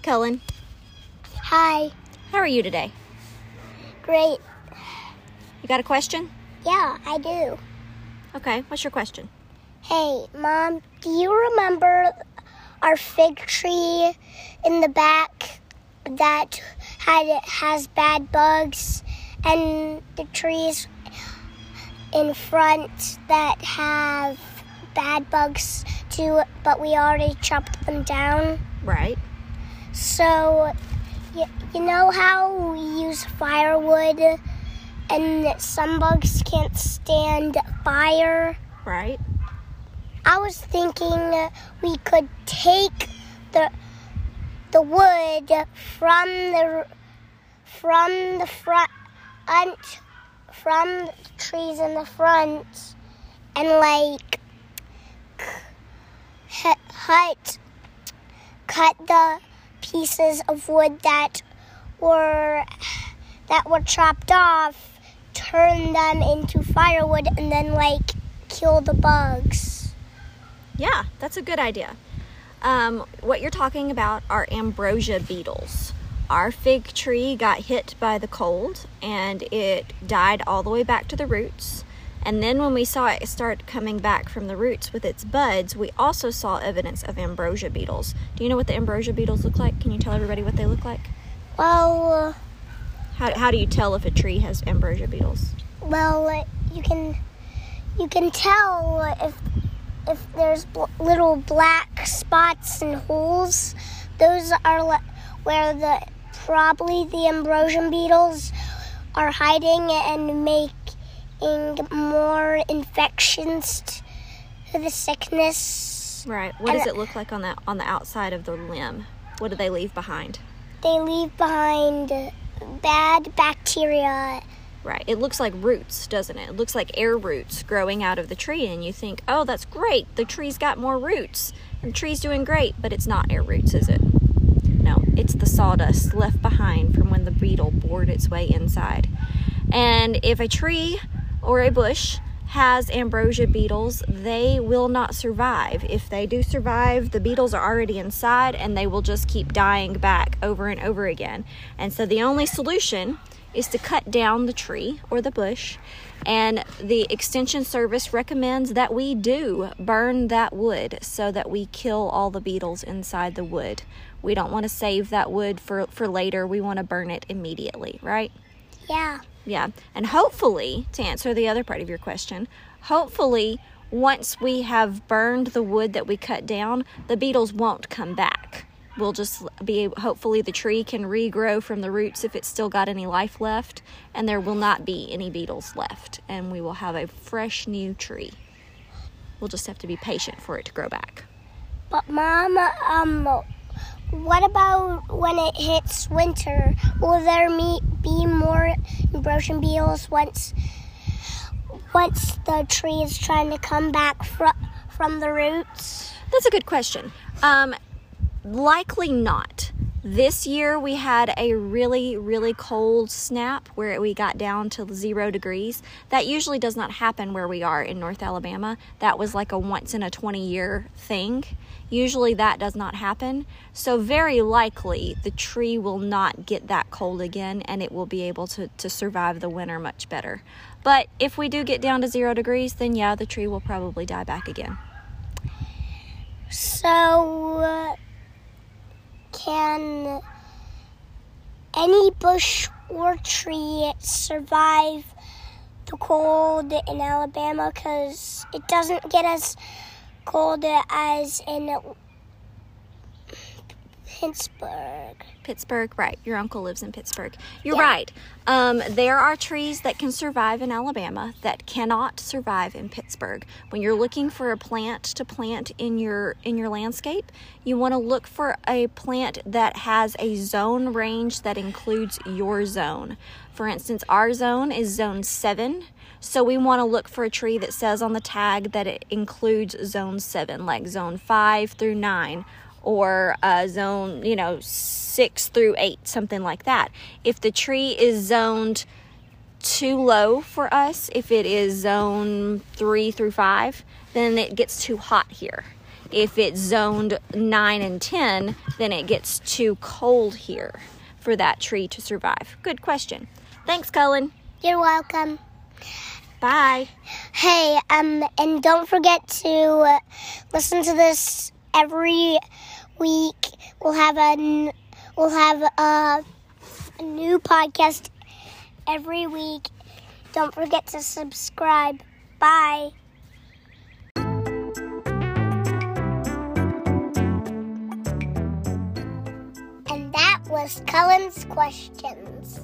Cullen. Hi. How are you today? Great. You got a question? Yeah, I do. Okay, what's your question? Hey, Mom, do you remember our fig tree in the back that had has bad bugs and the trees in front that have bad bugs too, but we already chopped them down? Right. So, you, you know how we use firewood and some bugs can't stand fire? Right. I was thinking we could take the the wood from the from the front from the trees in the front and like cut cut the pieces of wood that were that were chopped off, turn them into firewood, and then like kill the bugs. Yeah, that's a good idea. Um, what you're talking about are ambrosia beetles. Our fig tree got hit by the cold and it died all the way back to the roots. And then when we saw it start coming back from the roots with its buds, we also saw evidence of ambrosia beetles. Do you know what the ambrosia beetles look like? Can you tell everybody what they look like? Well, how, how do you tell if a tree has ambrosia beetles? Well, you can you can tell if if there's bl- little black spots and holes. Those are le- where the probably the ambrosia beetles are hiding and make more infections to the sickness. Right. What does it look like on the on the outside of the limb? What do they leave behind? They leave behind bad bacteria. Right. It looks like roots, doesn't it? It looks like air roots growing out of the tree and you think, "Oh, that's great. The tree's got more roots." And the tree's doing great, but it's not air roots, is it? No, it's the sawdust left behind from when the beetle bored its way inside. And if a tree or a bush has ambrosia beetles, they will not survive. If they do survive, the beetles are already inside and they will just keep dying back over and over again. And so the only solution is to cut down the tree or the bush. And the Extension Service recommends that we do burn that wood so that we kill all the beetles inside the wood. We don't want to save that wood for, for later, we want to burn it immediately, right? Yeah. Yeah. And hopefully, to answer the other part of your question, hopefully, once we have burned the wood that we cut down, the beetles won't come back. We'll just be hopefully the tree can regrow from the roots if it's still got any life left, and there will not be any beetles left, and we will have a fresh new tree. We'll just have to be patient for it to grow back. But, Mom, um, what about when it hits winter? Will there be more ambrosia beetles once once the tree is trying to come back fr- from the roots? That's a good question. Um, likely not. This year we had a really, really cold snap where we got down to zero degrees. That usually does not happen where we are in North Alabama. That was like a once in a 20 year thing. Usually that does not happen. So, very likely the tree will not get that cold again and it will be able to, to survive the winter much better. But if we do get down to zero degrees, then yeah, the tree will probably die back again. So, uh, can any bush or tree survive the cold in Alabama? Because it doesn't get as cold as in Pittsburgh. Pittsburgh, right. Your uncle lives in Pittsburgh. You're yeah. right. Um, there are trees that can survive in Alabama that cannot survive in Pittsburgh. When you're looking for a plant to plant in your in your landscape, you want to look for a plant that has a zone range that includes your zone. For instance, our zone is zone 7. So we want to look for a tree that says on the tag that it includes zone 7, like zone 5 through 9 or uh, zone, you know, six through eight, something like that. If the tree is zoned too low for us, if it is zone three through five, then it gets too hot here. if it's zoned 9 and 10, then it gets too cold here for that tree to survive. Good question. Thanks, Cullen. You're welcome. Bye. Hey, um, and don't forget to listen to this every week. We'll have a we'll have a, a new podcast every week. Don't forget to subscribe. Bye. And that was Cullen's questions.